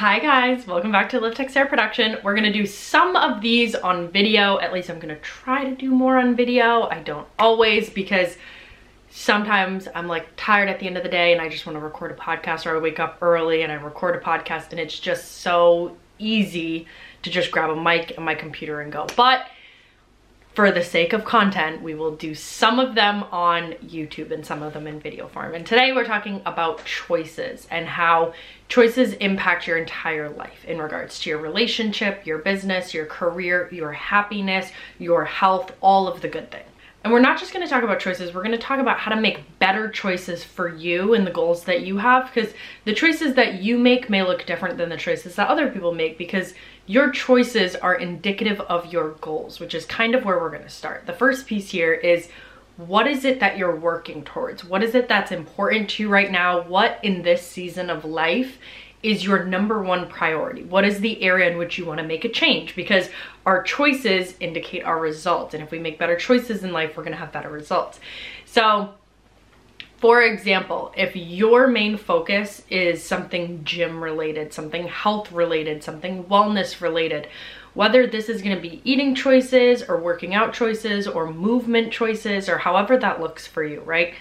Hi guys, welcome back to Live Tech Sarah Production. We're gonna do some of these on video. At least I'm gonna try to do more on video. I don't always because sometimes I'm like tired at the end of the day and I just wanna record a podcast or I wake up early and I record a podcast and it's just so easy to just grab a mic and my computer and go. But for the sake of content, we will do some of them on YouTube and some of them in video form. And today we're talking about choices and how choices impact your entire life in regards to your relationship, your business, your career, your happiness, your health, all of the good things. And we're not just gonna talk about choices, we're gonna talk about how to make better choices for you and the goals that you have because the choices that you make may look different than the choices that other people make because your choices are indicative of your goals, which is kind of where we're gonna start. The first piece here is what is it that you're working towards? What is it that's important to you right now? What in this season of life is your number one priority? What is the area in which you wanna make a change? Because our choices indicate our results. And if we make better choices in life, we're gonna have better results. So for example, if your main focus is something gym related, something health related, something wellness related, whether this is gonna be eating choices or working out choices or movement choices or however that looks for you, right?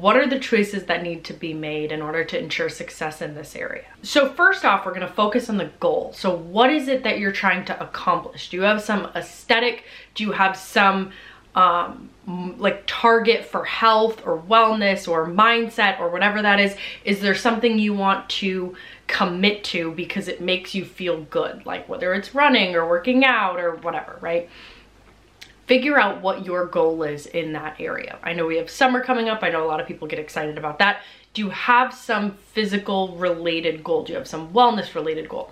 what are the choices that need to be made in order to ensure success in this area? So first off, we're gonna focus on the goal. So what is it that you're trying to accomplish? Do you have some aesthetic? Do you have some um, like target for health or wellness or mindset or whatever that is? Is there something you want to commit to because it makes you feel good? Like whether it's running or working out or whatever, right? figure out what your goal is in that area. I know we have summer coming up. I know a lot of people get excited about that. Do you have some physical related goal? Do you have some wellness related goal?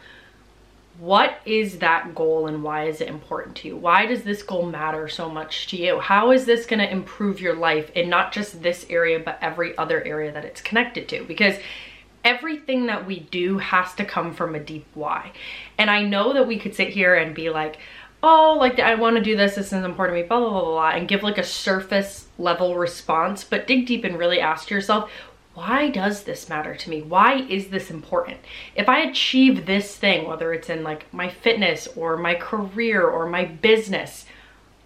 What is that goal and why is it important to you? Why does this goal matter so much to you? How is this going to improve your life in not just this area, but every other area that it's connected to? Because everything that we do has to come from a deep why. And I know that we could sit here and be like, oh, like I want to do this, this is important to me, blah, blah, blah, blah, and give like a surface level response, but dig deep and really ask yourself, why does this matter to me? Why is this important? If I achieve this thing, whether it's in like my fitness or my career or my business,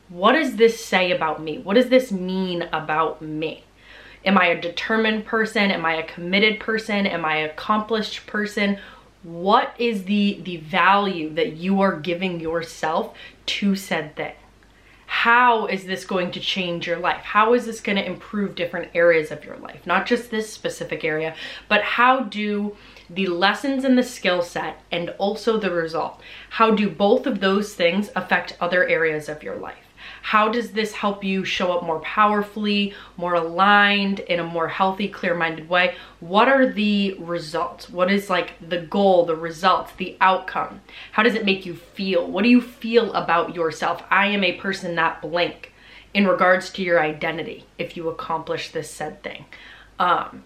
what does this say about me? What does this mean about me? Am I a determined person? Am I a committed person? Am I an accomplished person? what is the the value that you are giving yourself to said thing how is this going to change your life? How is this going to improve different areas of your life? Not just this specific area but how do the lessons and the skill set and also the result how do both of those things affect other areas of your life how does this help you show up more powerfully, more aligned, in a more healthy, clear-minded way? What are the results? What is like the goal, the results, the outcome? How does it make you feel? What do you feel about yourself? I am a person that blank in regards to your identity if you accomplish this said thing. Um,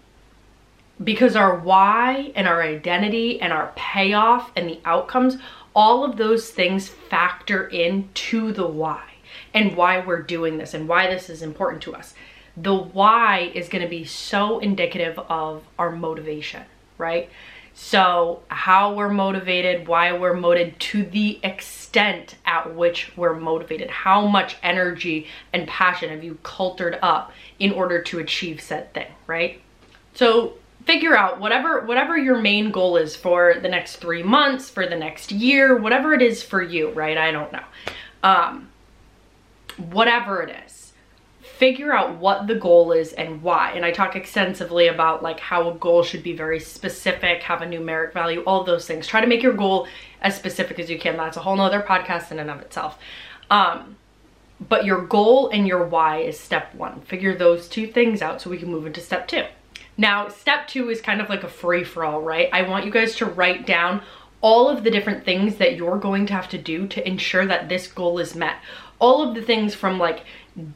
because our why and our identity and our payoff and the outcomes, all of those things factor into the why and why we're doing this and why this is important to us. The why is going to be so indicative of our motivation, right? So how we're motivated, why we're motivated to the extent at which we're motivated. How much energy and passion have you cultured up in order to achieve said thing, right? So figure out whatever whatever your main goal is for the next three months, for the next year, whatever it is for you, right? I don't know. Um, whatever it is figure out what the goal is and why. And i talk extensively about like how a goal should be very specific have a numeric value all those things. Try to make your goal as specific as you can. That's a whole nother podcast in and of itself. Um but your goal and your why is step one. Figure those two things out so we can move into step two. Now step two is kind of like a free-for-all right? I want you guys to write down all of the different things that you're going to have to do to ensure that this goal is met all of the things from like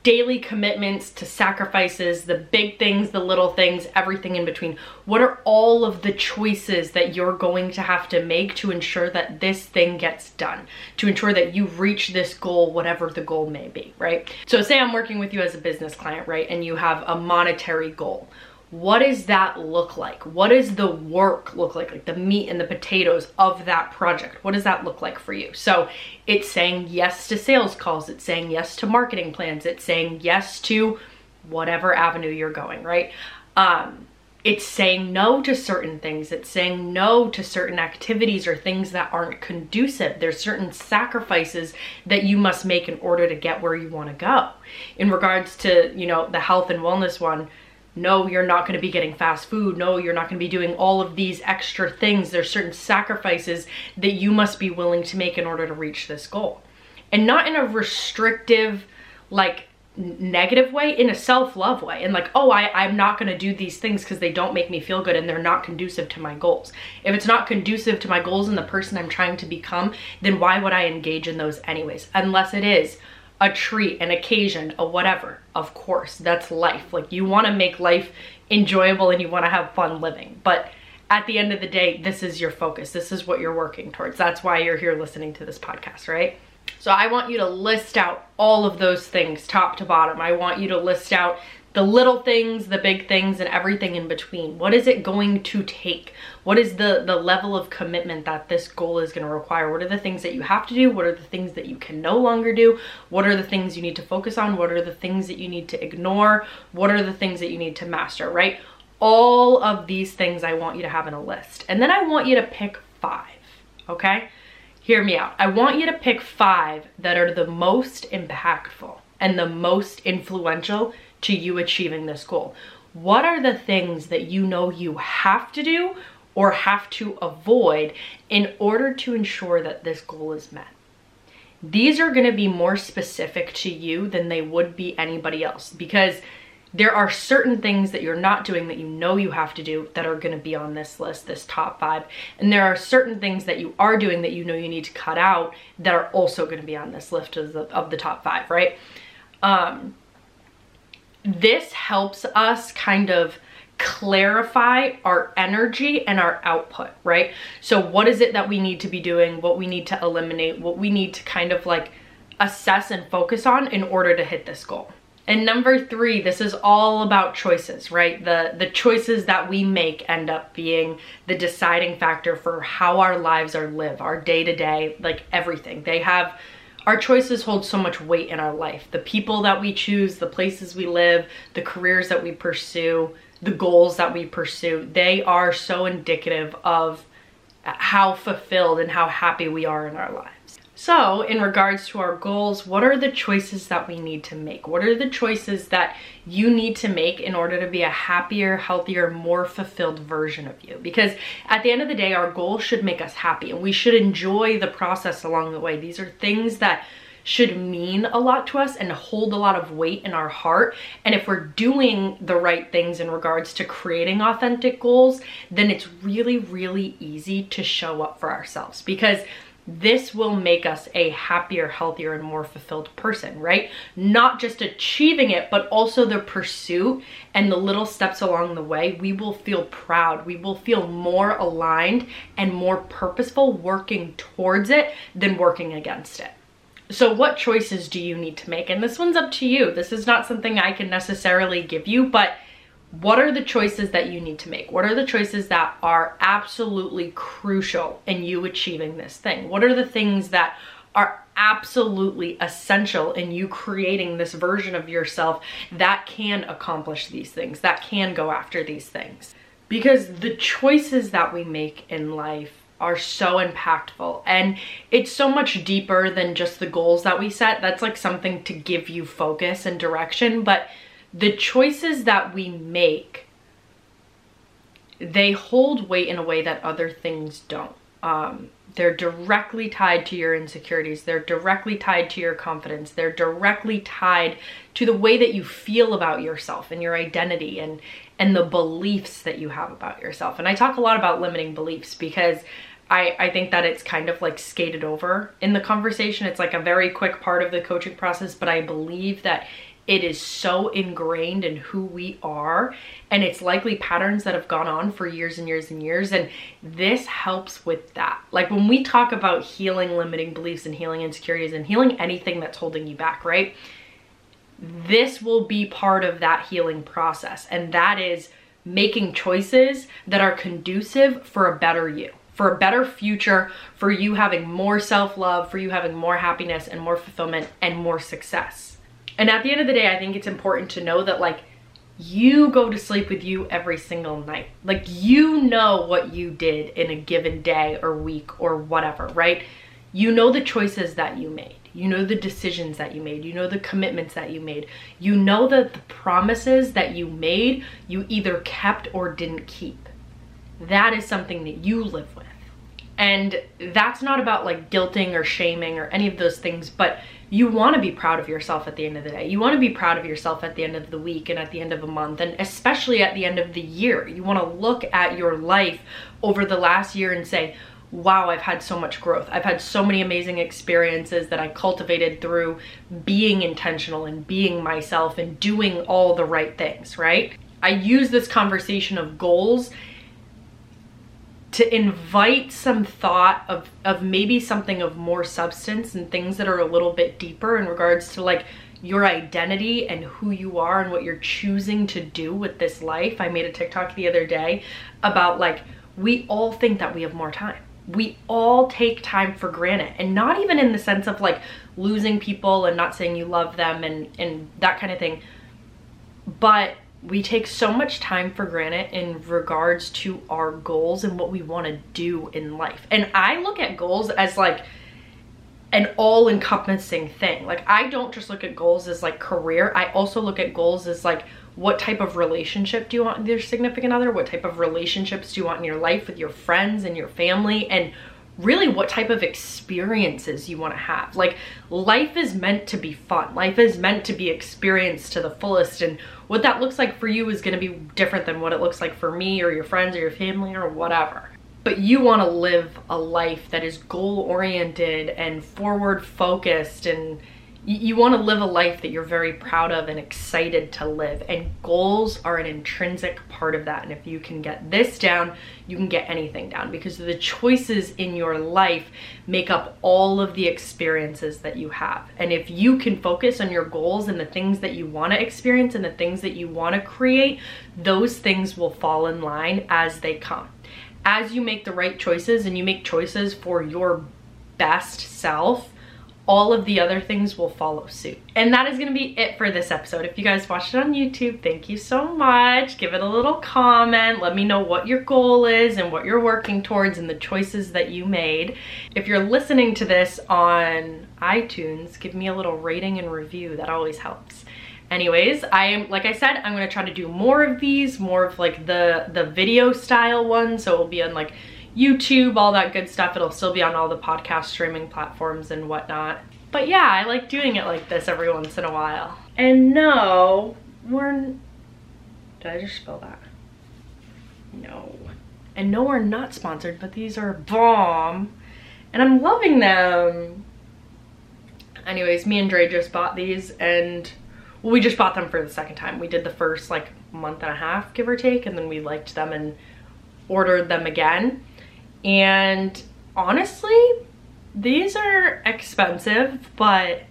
daily commitments to sacrifices, the big things, the little things, everything in between. What are all of the choices that you're going to have to make to ensure that this thing gets done, to ensure that you reach this goal, whatever the goal may be, right? So say I'm working with you as a business client, right? And you have a monetary goal what does that look like? What does the work look like? Like the meat and the potatoes of that project. What does that look like for you? So it's saying yes to sales calls. It's saying yes to marketing plans. It's saying yes to whatever avenue you're going, right? Um, it's saying no to certain things. It's saying no to certain activities or things that aren't conducive. There's certain sacrifices that you must make in order to get where you want to go. In regards to, you know, the health and wellness one, no, you're not going to be getting fast food. No, you're not going to be doing all of these extra things. There's certain sacrifices that you must be willing to make in order to reach this goal. And not in a restrictive, like negative way in a self-love way and like oh I, i'm not going to do these things because they don't make me feel good and they're not conducive to my goals if it's not conducive to my goals and the person i'm trying to become then why would i engage in those anyways unless it is a treat an occasion a whatever. Of course that's life. Like you want to make life enjoyable and you want to have fun living. But at the end of the day this is your focus. This is what you're working towards. That's why you're here listening to this podcast right? So I want you to list out all of those things top to bottom. I want you to list out the little things, the big things, and everything in between. What is it going to take? What is the, the level of commitment that this goal is gonna require? What are the things that you have to do? What are the things that you can no longer do? What are the things you need to focus on? What are the things that you need to ignore? What are the things that you need to master, right? All of these things I want you to have in a list. And then I want you to pick five, okay? hear me out. I want you to pick five that are the most impactful and the most influential to you achieving this goal. What are the things that you know you have to do or have to avoid in order to ensure that this goal is met? These are gonna be more specific to you than they would be anybody else because there are certain things that you're not doing that you know you have to do that are going to be on this list, this top five. And there are certain things that you are doing that you know you need to cut out that are also going to be on this list of the, of the top five, right? Um, this helps us kind of clarify our energy and our output, right? So what is it that we need to be doing, what we need to eliminate, what we need to kind of like assess and focus on in order to hit this goal. And number three, this is all about choices, right? The, the choices that we make end up being the deciding factor for how our lives are lived, our day to day, like everything. They have, our choices hold so much weight in our life. The people that we choose, the places we live, the careers that we pursue, the goals that we pursue, they are so indicative of how fulfilled and how happy we are in our lives. So in regards to our goals, what are the choices that we need to make? What are the choices that you need to make in order to be a happier, healthier, more fulfilled version of you? Because at the end of the day, our goals should make us happy and we should enjoy the process along the way. These are things that should mean a lot to us and hold a lot of weight in our heart. And if we're doing the right things in regards to creating authentic goals, then it's really, really easy to show up for ourselves because this will make us a happier, healthier, and more fulfilled person, right? Not just achieving it, but also the pursuit and the little steps along the way. We will feel proud. We will feel more aligned and more purposeful working towards it than working against it. So what choices do you need to make? And this one's up to you. This is not something I can necessarily give you, but what are the choices that you need to make? What are the choices that are absolutely crucial in you achieving this thing? What are the things that are absolutely essential in you creating this version of yourself that can accomplish these things, that can go after these things? Because the choices that we make in life are so impactful and it's so much deeper than just the goals that we set. That's like something to give you focus and direction, but the choices that we make, they hold weight in a way that other things don't. Um, they're directly tied to your insecurities. They're directly tied to your confidence. They're directly tied to the way that you feel about yourself and your identity and, and the beliefs that you have about yourself. And I talk a lot about limiting beliefs because I, I think that it's kind of like skated over in the conversation. It's like a very quick part of the coaching process, but I believe that it is so ingrained in who we are and it's likely patterns that have gone on for years and years and years and this helps with that like when we talk about healing limiting beliefs and healing insecurities and healing anything that's holding you back right this will be part of that healing process and that is making choices that are conducive for a better you, for a better future, for you having more self-love, for you having more happiness and more fulfillment and more success. And at the end of the day, I think it's important to know that like you go to sleep with you every single night. Like you know what you did in a given day or week or whatever, right? You know the choices that you made. You know the decisions that you made. You know the commitments that you made. You know that the promises that you made, you either kept or didn't keep. That is something that you live with. And that's not about like guilting or shaming or any of those things, but you want to be proud of yourself at the end of the day. You want to be proud of yourself at the end of the week and at the end of a month and especially at the end of the year. You want to look at your life over the last year and say, wow, I've had so much growth. I've had so many amazing experiences that I cultivated through being intentional and being myself and doing all the right things, right? I use this conversation of goals to invite some thought of, of maybe something of more substance and things that are a little bit deeper in regards to like your identity and who you are and what you're choosing to do with this life. I made a TikTok the other day about like, we all think that we have more time. We all take time for granted and not even in the sense of like losing people and not saying you love them and, and that kind of thing. But we take so much time for granted in regards to our goals and what we want to do in life. And I look at goals as like an all-encompassing thing. Like I don't just look at goals as like career. I also look at goals as like what type of relationship do you want with your significant other? What type of relationships do you want in your life with your friends and your family? And really what type of experiences you want to have. Like life is meant to be fun. Life is meant to be experienced to the fullest and what that looks like for you is going to be different than what it looks like for me or your friends or your family or whatever. But you want to live a life that is goal oriented and forward focused and you want to live a life that you're very proud of and excited to live. And goals are an intrinsic part of that. And if you can get this down you can get anything down because the choices in your life make up all of the experiences that you have. And if you can focus on your goals and the things that you want to experience and the things that you want to create those things will fall in line as they come. As you make the right choices and you make choices for your best self all of the other things will follow suit. And that is gonna be it for this episode. If you guys watched it on YouTube, thank you so much. Give it a little comment. Let me know what your goal is and what you're working towards and the choices that you made. If you're listening to this on iTunes, give me a little rating and review. That always helps. Anyways, I am, like I said, I'm gonna try to do more of these, more of like the, the video style ones. So it will be on like YouTube, all that good stuff. It'll still be on all the podcast streaming platforms and whatnot. But yeah, I like doing it like this every once in a while. And no, we're... Did I just spell that? No. And no, we're not sponsored, but these are bomb. And I'm loving them. Anyways, me and Dre just bought these and well, we just bought them for the second time. We did the first like month and a half, give or take, and then we liked them and ordered them again. And honestly, these are expensive, but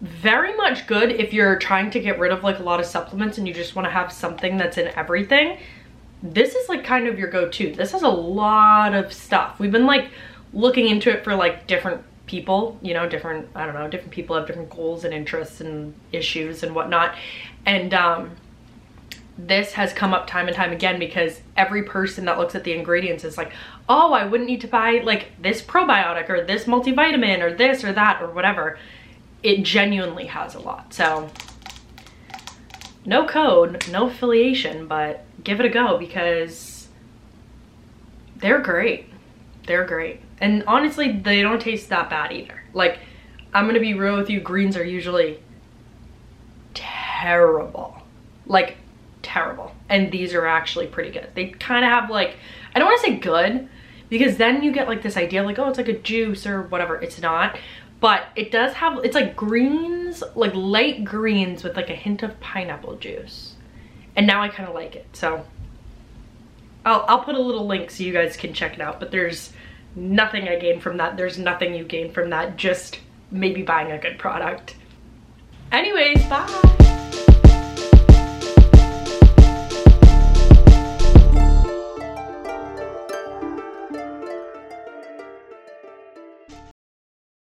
very much good if you're trying to get rid of like a lot of supplements and you just want to have something that's in everything. This is like kind of your go-to. This has a lot of stuff. We've been like looking into it for like different people, you know, different, I don't know, different people have different goals and interests and issues and whatnot. And um, this has come up time and time again because every person that looks at the ingredients is like, oh, I wouldn't need to buy like this probiotic or this multivitamin or this or that or whatever. It genuinely has a lot. So no code, no affiliation, but give it a go because they're great. They're great. And honestly, they don't taste that bad either. Like, I'm gonna be real with you, greens are usually terrible. Like, terrible. And these are actually pretty good. They kind of have like, I don't want to say good, because then you get like this idea like, oh, it's like a juice or whatever. It's not. But it does have, it's like greens, like light greens with like a hint of pineapple juice. And now I kind of like it. So I'll, I'll put a little link so you guys can check it out. But there's nothing I gain from that. There's nothing you gain from that. Just maybe buying a good product. Anyways, bye.